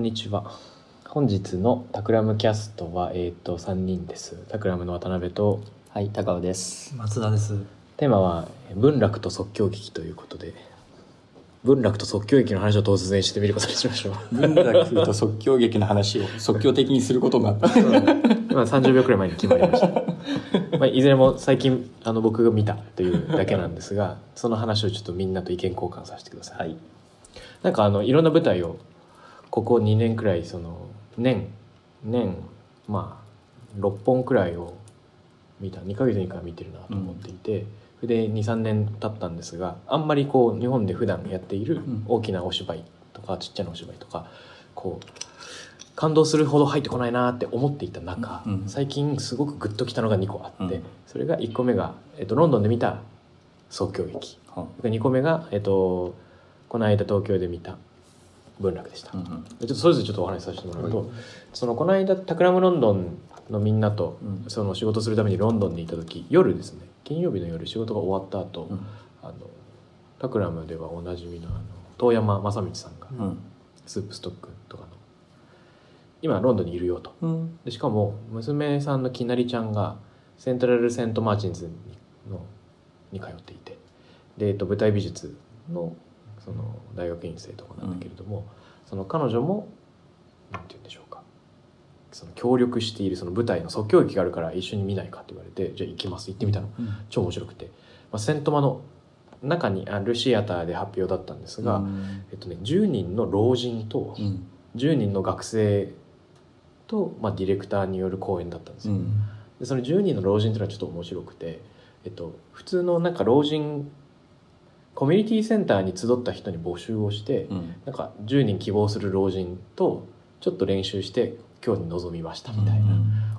んにちは。本日のタクラムキャストは、えっ、と、3人です。タクラムの渡辺と、はい、高尾です。松田です。テーマは、文楽と即興劇ということで、文楽と即興劇の話を突然してみることにしましょう。文楽と即興劇の話を即興的にすることが。今30秒くらい前に決まりました。まあ、いずれも最近、あの、僕が見たというだけなんですが、その話をちょっとみんなと意見交換させてください。はい。なんかあのいろんな舞台をここ2年くらいその年年まあ6本くらいを見た2ヶ月に1回見てるなと思っていて、それで23年経ったんですがあんまりこう日本で普段やっているん。大きなお芝居とかちっちゃなお芝居とかこう感動するほど入ってこないなって思っていた中、うん最近すごくグッときたのが2個あって、うん。それが1個目が、えっと、ロンドンで見た即興劇。は2個目が、えっと、この間東京で見た文楽でした、うんうん。でちょっとそれぞれちょっとお話しさせてもらうと、はい。そのこの間タクラムロンドンのみんなと、うん。その仕事するためにロンドンにいた時夜ですね金曜日の夜仕事が終わった後、うん。あのタクラムではおなじみのあの遠山正道さんが、うん。スープストックとかの今ロンドンにいるよと。うん。でしかも娘さんのきなりちゃんがセントラル・セント・マーチンズにのに通っていて。で、えっと、舞台美術のその大学院生とかなんだけれども、その彼女もなんて言うんでしょうか。その協力しているその舞台の即興劇があるから一緒に見ないかって言われてじゃあ行きます行ってみたの。超面白くて、まあ、セントマの中にあるシアターで発表だったんですが、うん。えっとね、10人の老人とうん。10人の学生と、まあ、ディレクターによる公演だったんですよ、うん。でその10人の老人っていうのはちょっと面白くて、えっと、普通のなんか老人コミュニティセンターに集った人に募集をして、うん。なんか10人希望する老人とちょっと練習して今日に臨みましたみたいな、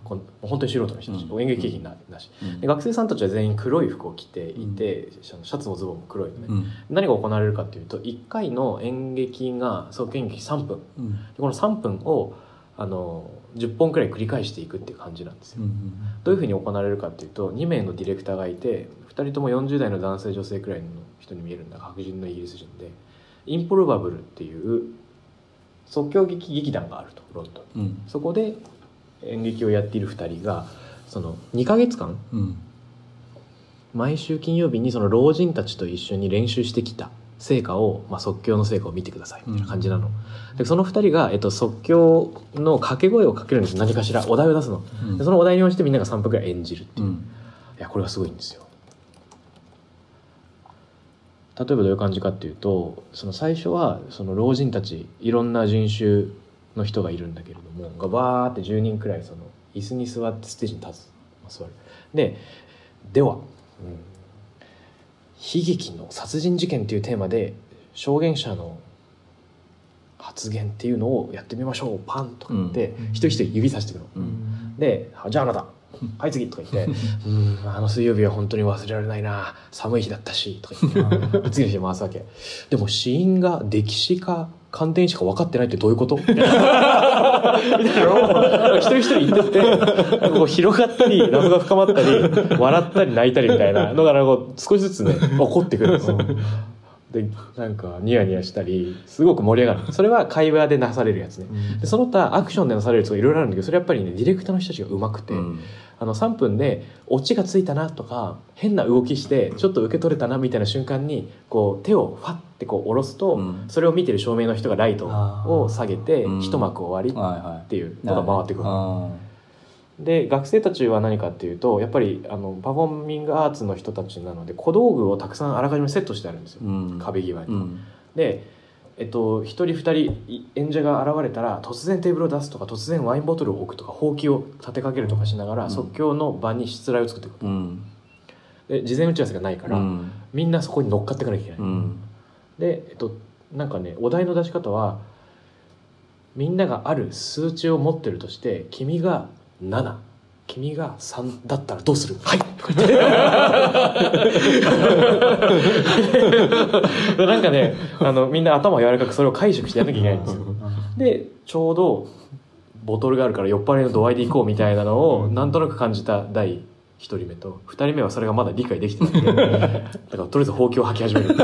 こん本当に素人の人たち、うん。演劇経験ななし。うん。で学生さんたちは全員黒い服を着ていて、シャツもズボンも黒いのね、うん。何が行われるかっていうと1回の演劇が即演劇3分。でうん。この3分をあの10本くらい繰り返していくっていう感じなんですよ。うんどういうふうに行われるかっていうと2名のディレクターがいて2人とも40代の男性女性くらいの人に見えるんだ。が白人のイギリス人で。インプロバブルっていう即興劇劇団があるとロンドン。にうん。そこで演劇をやっている2人がその2ヶ月間うん。毎週金曜日にその老人たちと一緒に練習してきた成果を、まあ、即興の成果を見てくださいみたいな感じなの、でその2人が、えっと、即興の掛け声をかけるんです何かしらお題を出すの。うん。でそのお題に応じてみんなが3分くらい演じるっていう、いうん。やこれがすごいんですよ例えばどういう感じかっていうとその最初はその老人たちいろんな人種の人がいるんだけれどもがバーって10人くらいその椅子に座ってステージに立つ、まあ、座る。ででは、うん悲劇の殺人事件っていうテーマで証言者の発言っていうのをやってみましょう。パンとか言って、うん。一人一人指さしてくるの。うん。で「じゃああなた はい次」とか言って「うんあの水曜日は本当に忘れられないな寒い日だったし」とか言って次の日回すわけ。でも死因が溺死か感電死か分かってないってどういうこと？みたいなみたいなのを一人一人言ってってこう広がったり謎が深まったり笑ったり泣いたりみたいなのがなんか少しずつね起こってくるんですよでなんかニヤニヤしたりすごく盛り上がる。それは会話でなされるやつね。でその他アクションでなされるやつがいろいろあるんだけどそれやっぱりねディレクターの人たちが上手くて、うん。あの3分でオチがついたなとか変な動きしてちょっと受け取れたなみたいな瞬間にこう手をファッてこう下ろすと、うん。それを見てる照明の人がライトを下げてうん。一幕終わりっていうのが回ってくる。あで学生たちは何かっていうとやっぱりあのパフォーミングアーツの人たちなので小道具をたくさんあらかじめセットしてあるんですよ、ーうん。壁際に。うん。で、えっと、一人二人い演者が現れたら突然テーブルを出すとか突然ワインボトルを置くとかほうきを立てかけるとかしながら、うん。即興の場にしつらいを作っていくうん。で事前打ち合わせがないから、うん。みんなそこに乗っかっていかなきゃいけない、うん。で、えっと、なんかねお題の出し方はみんながある数値を持ってるとして君が7君が3だったらどうする？はい。とか言ってなんかねあのみんな頭を柔らかくそれを解釈してやんなきゃいけないんですよ。でちょうどボトルがあるから酔っ払いの度合いでいこうみたいなのをなんとなく感じた第1人目と2人目はそれがまだ理解できてない。ん でだからとりあえずほうきを吐き始める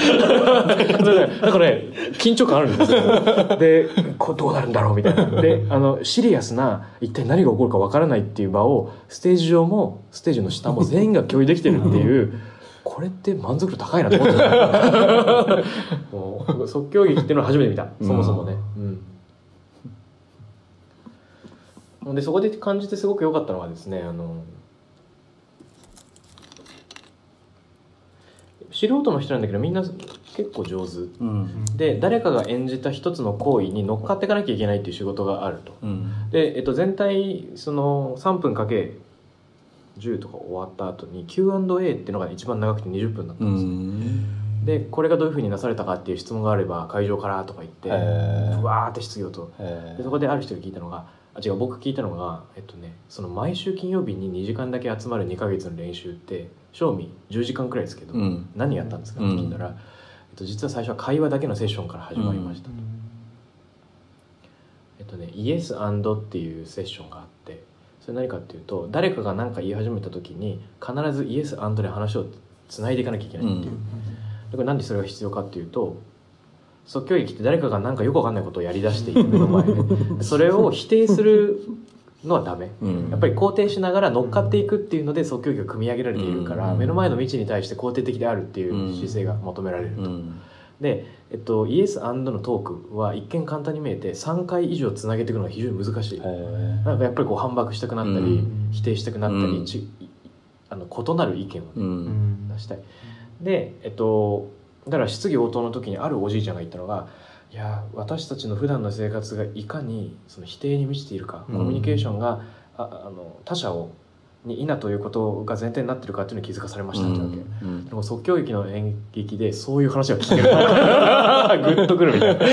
なんかね緊張感あるんですよ。でこれどうなるんだろうみたいな。であのシリアスな一体何が起こるかわからないっていう場をステージ上もステージの下も全員が共有できてるっていうこれって満足度高いなと思ってもう即興劇っていうのを初めて見た。そもそもね、うん、でそこで感じてすごく良かったのはですねあの素人の人なんだけどみんな結構上手。うん。で誰かが演じた一つの行為に乗っかっていかなきゃいけないっていう仕事があると。うん。で、えっと、全体その3分かけ10とか終わった後に Q&A っていうのが一番長くて20分だったうんですよ、ん。でこれがどういうふうになされたかっていう質問があれば会場からとか言ってへー。うわーって質疑とへでそこである人が聞いたのがあ違う僕聞いたのがえっとねその毎週金曜日に2時間だけ集まる2ヶ月の練習って賞味10時間くらいですけど、うん。何やったんですか？って聞いたら、えっと、実は最初は会話だけのセッションから始まりました。と、えっとねイエスっていうセッションがあってそれ何かっていうと誰かが何か言い始めた時に必ずイエスで話をつないでいかなきゃいけないっていう、だからなんでそれが必要かっていうと即興劇って誰かが何かよくわかんないことをやりだしていて目の前で それを否定するのはダメ。うん。やっぱり肯定しながら乗っかっていくっていうので即興劇が組み上げられているから、うん。目の前の道に対して肯定的であるっていう姿勢が求められると。うん。で、えっと、イエスのトークは一見簡単に見えて3回以上つなげていくのが非常に難しい。へなんかやっぱりこう反駁したくなったり、うん。否定したくなったり、うん。ちあの異なる意見をね、出したい。で、えっと、だから質疑応答の時にあるおじいちゃんが言ったのが「いや私たちの普段の生活がいかにその否定に満ちているか、うん。コミュニケーションがああの他者をに否ということが前提になってるかっていうのに気づかされましたってわけ。うん。でも即興劇の演劇でそういう話が聞ける グッとくるみたいな。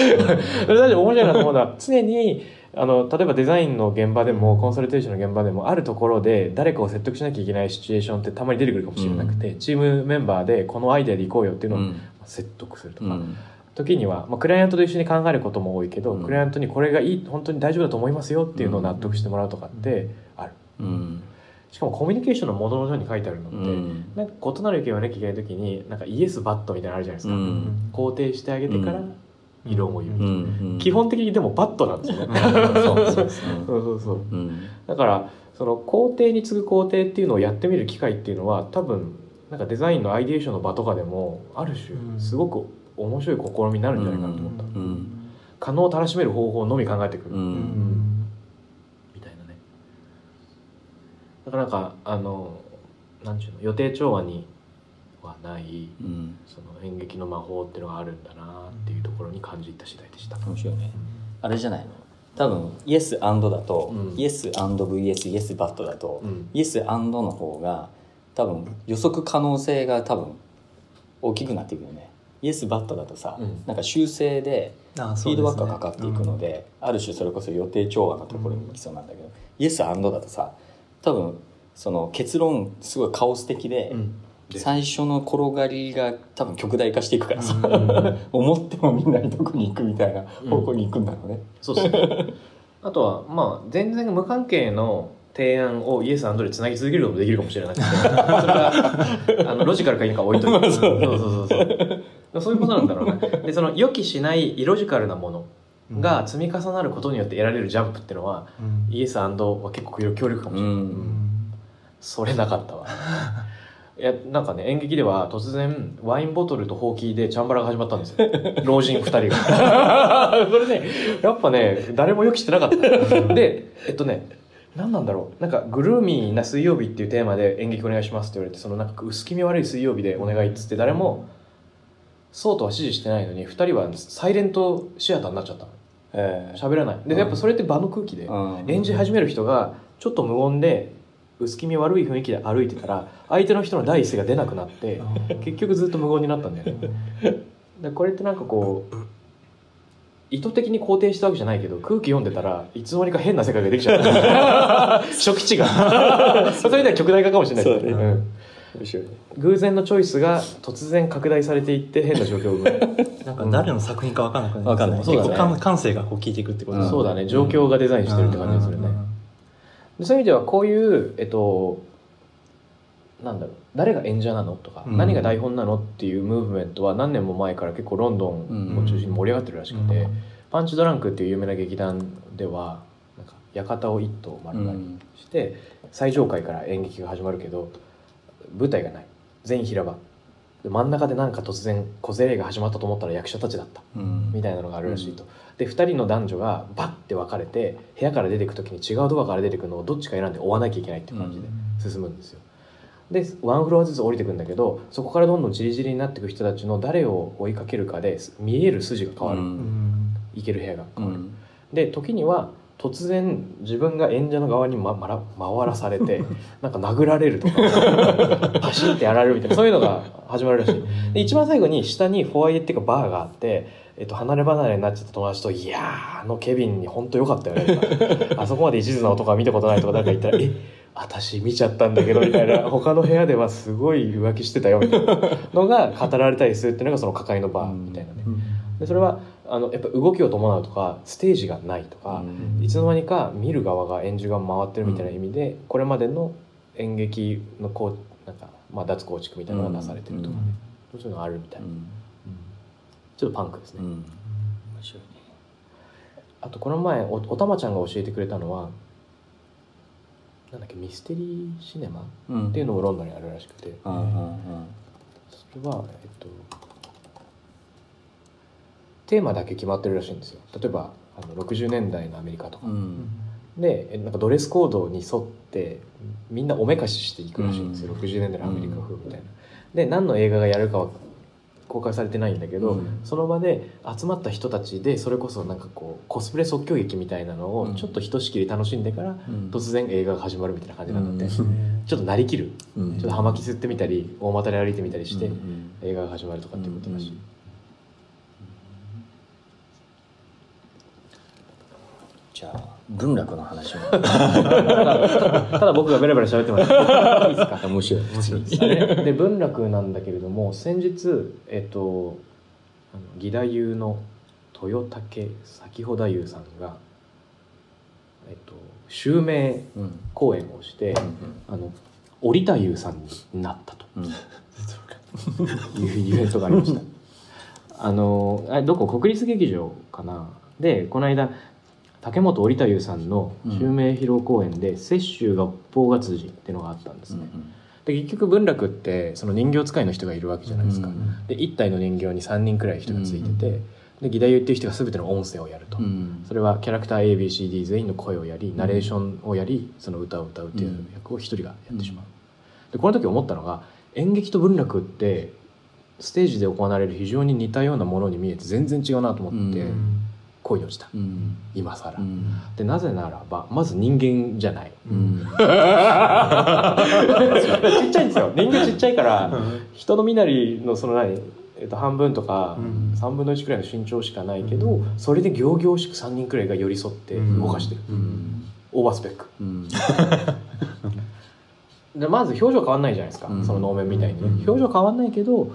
それだって面白いなと思うのは常にあの例えばデザインの現場でもコンサルテーションの現場でもあるところで誰かを説得しなきゃいけないシチュエーションってたまに出てくるかもしれなくて、チームメンバーでこのアイデアでいこうよっていうのをうん。説得するとか、うん時には、まあ、クライアントと一緒に考えることも多いけど、うん。クライアントにこれがいい本当に大丈夫だと思いますよっていうのを納得してもらうとかってある。うん。しかもコミュニケーションのものの上に書いてあるのって、うん。なんか異なる意見を言わなきゃいけない時になんかイエスバットみたいなのあるじゃないですか、うん。肯定してあげてから異論を言う、基本的にでもバットなんですよね、そうそうそそう。だからその肯定に次ぐ肯定っていうのをやってみる機会っていうのは多分なんかデザインのアイデエーションの場とかでもある種うん。すごく面白い試みになるんじゃないかなと思った、うん可能をたらしめる方法のみ考えてくる、ううん。んみたいなね。だからなんかあのなんちゅうの予定調和にはないうん。その演劇の魔法っていうのがあるんだなっていうところに感じた次第でした。面白いね。あれじゃないの？多分イエスだと、うん。イエス &VS イエスバットだと、うん。イエスの方が多分予測可能性が多分大きくなっていくよねイエスバットだとさ、うん。なんか修正であフィードバックがかかっていくのである種それこそ予定調和のところに行きそうなんだけど、イエスだとさ多分その結論すごいカオス的で、最初の転がりが多分極大化していくからさ、うん。思ってもみんなにどこに行くみたいな方向に行くんだろうね。そうですね。あとはまあ全然無関係の提案をイエスでつなぎ続けることもできるかもしれなくて、それはあのロジカルかいいか置いといて、そうね。そうそうそうそう。いうことなんだろうね。でその予期しないイロジカルなものが積み重なることによって得られるジャンプっていうのは、イエスは結構強力かもしれない。うんそれなかったわ。いやなんかね演劇では突然ワインボトルとほうきでチャンバラが始まったんですよ 老人2人がそれねやっぱね誰も予期してなかったでえっとね何なんだろうなんかグルーミーな水曜日っていうテーマで演劇お願いしますって言われてそのなんか薄気味悪い水曜日でお願いっつって誰もそうとは指示してないのに2人はサイレントシアターになっちゃったの。えー喋らない。でやっぱそれって場の空気で、うん。演じ始める人がちょっと無音で薄気味悪い雰囲気で歩いてたら相手の人の第一声が出なくなって結局ずっと無言になったんだよね。でこれってなんかこう意図的に肯定したわけじゃないけど空気読んでたらいつの間にか変な世界ができちゃった。初期値が。それでは極大化かもしれないけどね。ね偶然のチョイスが突然拡大されていって変な状況を生む なんか誰の作品か分かんなくなりますわかんない結構そうだね。感感性がこう聞いていくってことうんそうだね。状況がデザインしてるって感じがするね。でそういう意味ではこういう、えっと、なんだろう。誰が演者なのとか、うん。何が台本なのっていうムーブメントは何年も前から結構ロンドンを中心に盛り上がってるらしくて、うん。パンチドランクっていう有名な劇団ではなんか館を一棟丸々にして、最上階から演劇が始まるけど舞台がない。全員平場。で真ん中でなんか突然小競り合いが始まったと思ったら役者たちだった。うん。みたいなのがあるらしいと、で2人の男女がバッて分かれて部屋から出てく時に違うドアから出てくのをどっちか選んで追わなきゃいけないっていう感じで進むんですよ。でワンフロアずつ降りてくんだけどそこからどんどんじりじりになっていく人たちの誰を追いかけるかで見える筋が変わる、うん。行ける部屋がう変わる、ん。で時には突然自分が演者の側に、ま、まら回らされて なんか殴られるとか パシンってやられるみたいなそういうのが始まるらしいで一番最後に下にフォアイエっていうかバーがあって、えっと、離れ離れになっちゃった友達と「いやーあのケビンに本当良かったよね」とか「あそこまで一途な男は見たことない」とか誰か言ったら「え私見ちゃったんだけど」みたいな他の部屋ではすごい浮気してたよみたいなのが語られたりするっていうのがその抱えのバーみたいなね。でそれはあのやっぱ動きを伴うとかステージがないとか、うん。いつの間にか見る側が演じが回ってるみたいな意味で、これまでの演劇のこうなんか、まあ、脱構築みたいなのがなされてるとかね、そういうのがあるみたい。な、ちょっとパンクですね、うん。面白いね。あとこの前おおたまちゃんが教えてくれたのはなんだっけミステリーシネマうん。っていうのもロンドンにあるらしくて。うんうん。それはえっとテーマだけ決まってるらしいんですよ。例えばあの60年代のアメリカとか、うん。でえなんかドレスコードに沿ってみんなおめかししていくらしいんですよ、うん。60年代のアメリカ風みたいな。で何の映画がやるかは公開されてないんだけど、うん。その場で集まった人たちでそれこそなんかこうコスプレ即興劇みたいなのうん。をちょっとひとしきり楽しんでからうん。突然映画が始まるみたいな感じなんだって、うん。ちょっとなりきる。うん。ちょっと葉巻吸ってみたり大股で歩いてみたりして、うん。映画が始まるとかっていうことらしい。うんじゃあ文楽の話も ただ僕がベラベラ喋ってます。いいですか面白い。面白いですね。で文楽なんだけれども先日えっとあの義太夫の豊竹先ほ太夫さんがえっと襲名うん公演をしてあの織太夫さんになったと。うん。いうイベントがありました。あのあれどこ？国立劇場かな。でこの間竹本織太夫さんの襲名披露公演で「雪舟合法月次」っていうのがあったんですね。で結局文楽ってその人形使いの人がいるわけじゃないですか。で1体の人形に3人くらい人がついてて、で義太夫っていう人が全ての音声をやると、うんそれはキャラクター ABCD 全員の声をやりナレーションをやりその歌を歌うっていう役を一人がやってしまう、でこの時思ったのが演劇と文楽ってステージで行われる非常に似たようなものに見えて全然違うなと思って。うん恋に落ちた。うん。今更、うん。でなぜならばまず人間じゃない。うん。ちっちゃいんですよ。人間ちっちゃいから人の身なりのその何、えっと、半分とかうん。3分の1くらいの身長しかないけどそれで仰々しく3人くらいが寄り添って動かしてる、うん。オーバースペック。うん。でまず表情変わんないじゃないですか、うん。その能面みたいに。表情変わんないけど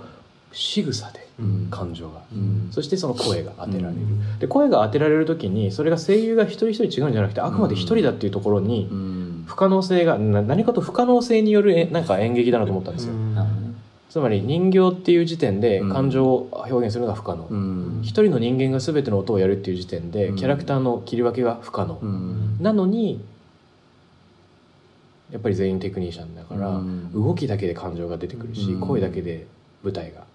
仕草でうん。感情が、うん。そしてその声が当てられる、うん。で声が当てられる時にそれが声優が一人一人違うんじゃなくてあくまで一人だっていうところにうん。不可能性がな何かと不可能性によるえなんか演劇だなと思ったんですよ、なるほどね。つまり人形っていう時点でうん。感情を表現するのが不可能、うん。一人の人間が全ての音をやるっていう時点で、うん。キャラクターの切り分けが不可能、うん。なのにやっぱり全員テクニシャンだから、うん。動きだけで感情が出てくるし、うん。声だけで舞台がうん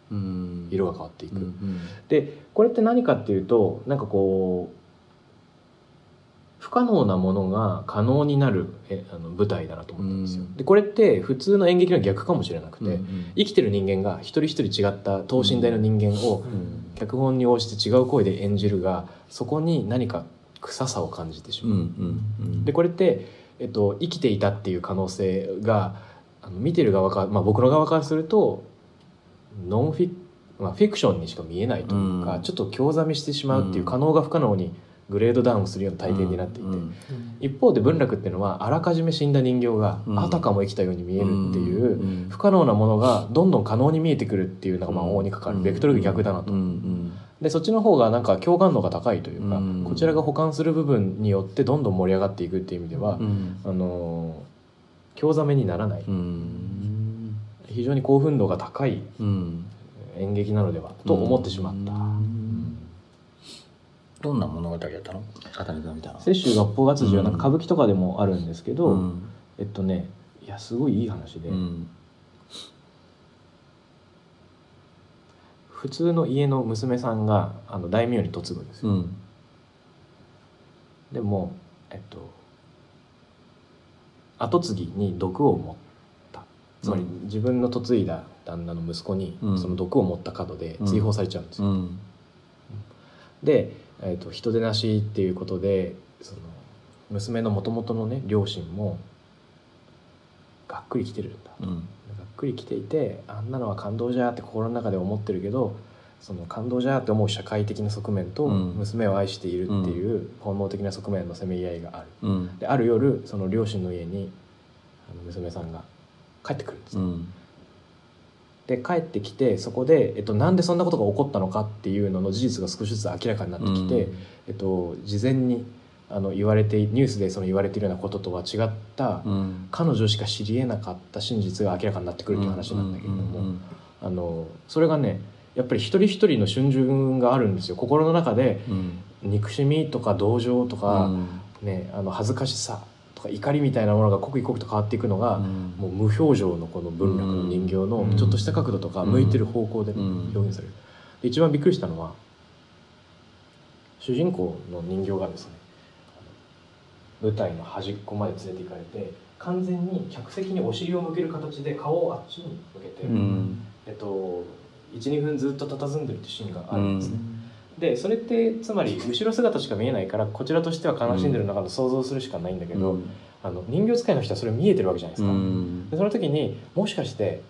色が変わっていく、うんでこれって何かっていうとなんかこう不可能なものが可能になるえあの舞台だなと思ったんですよ、うん。でこれって普通の演劇の逆かもしれなくて、うん生きてる人間が一人一人違った等身大の人間をうん。脚本に応じて違う声で演じるがそこに何か臭さを感じてしう。んうまう、ん。でこれって、えっと、生きていたっていう可能性があの見てる側か、まあ、僕の側からするとノンフィ,、まあ、フィクションにしか見えないというか、うん。ちょっと興ざめしてしまうっていう可能が不可能にグレードダウンするような体験になっていて、うん。一方で文楽っていうのはあらかじめ死んだ人形がうん。あたかも生きたように見えるっていう、うん不可能なものがどんどん可能に見えてくるっていうのが魔法にかかる、ベクトルが逆だなと、でそっちの方がなんか共感度が高いというか、うんこちらが補完する部分によってどんどん盛り上がっていくっていう意味では、うんあのー興ざめにならない、うん非常に興奮度が高いうん。演劇なのではと思ってしまった、うん。どんな物語だったの？雪舟合法活字は。なんか歌舞伎とかでもあるんですけど、うん。えっとねいやすごいいい話で、うん。普通の家の娘さんがあの大名に嫁ぐんですよ、うん。でもえっと後継ぎに毒を持ったつまりうん。自分の嫁いだ旦那の息子にうん。その毒を持った角で追放されちゃうんですよ、うん。で、えっと人手なしっていうことでその娘のもともとのね両親もがっくり来てるんだ。うん。がっくり来ていてあんなのは感動じゃーって心の中で思ってるけどその感動じゃーって思う社会的な側面とうん。娘を愛しているっていう本能的な側面のせめぎ合いがある。うん。である夜その両親の家にあの娘さんが帰ってくるんです、うん。で帰ってきてそこで、えっと、なんでそんなことが起こったのかっていうのの事実が少しずつ明らかになってきて、えっと、事前にあの言われてニュースでその言われているようなこととは違った、うん。彼女しか知りえなかった真実が明らかになってくるという話なんだけれども、うんあのそれがねやっぱり一人一人の瞬順があるんですよ。心の中でうん。憎しみとか同情とか、うん。ね、あの恥ずかしさとか怒りみたいなものが刻一刻と変わっていくのが、うん。もう無表情のこの文楽の人形のちょっとした角度とか向いてる方向で表現される。で一番びっくりしたのは主人公の人形がですね舞台の端っこまで連れて行かれて完全に客席にお尻を向ける形で顔をあっちに向けて、うん。えっと、12分ずっと佇んでるってシーンがあるんですね、うんでそれってつまり後ろ姿しか見えないからこちらとしては悲しんでる中の想像するしかないんだけど、あの人形使いの人はそれ見えてるわけじゃないですか、うん。でその時にもしかして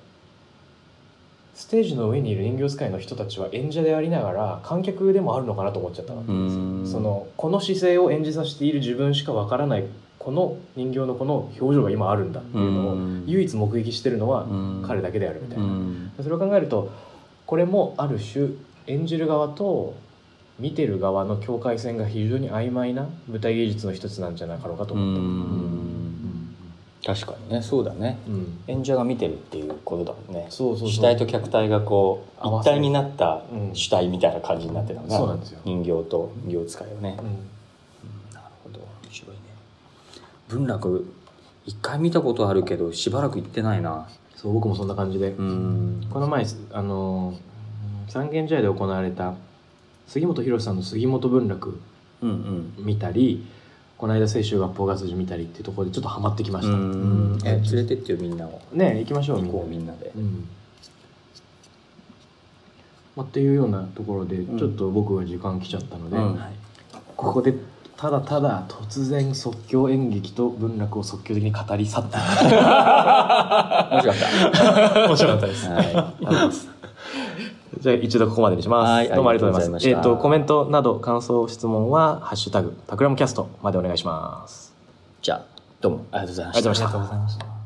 ステージの上にいる人形使いの人たちは演者でありながら観客でもあるのかなと思っちゃったわけですよ。うん。そのこの姿勢を演じさせている自分しかわからないこの人形のこの表情が今あるんだっていうのをうん。唯一目撃してるのはうん。彼だけであるみたいな、うん。それを考えるとこれもある種演じる側と見てる側の境界線が非常に曖昧な舞台芸術の一つなんじゃなかろうかとう思ってん。確かにねそうだね。うん。演者が見てるっていうことだもんね。そうそう主体と客体がこう一体になったうん。主体みたいな感じになってたのそうなんですよ。人形と人形使いをね、うん。なるほど。面白いね。文楽一回見たことあるけどしばらく行ってないな。そう僕もそんな感じで、うん。この前あの三軒茶屋で行われた杉本博さんの杉本文楽うんうん。見たりこの間清舟合法活字見たりっていうところでちょっとハマってきました、うん。え連れてってよみんなを。ね行きましょう行こうみんなで。うん。まあ、っていうようなところでん。ちょっと僕は時間来ちゃったので、うん。ここでただただ突然即興演劇と文楽を即興的に語り去った。面白かっ面白かったです。たはいじゃあ一度ここまでにします。はいどうもありがとうございます。えっ、とコメントなど感想質問はハッシュタグタクラムキャストまでお願いします。じゃあどうもありがとうございましたありがとうございました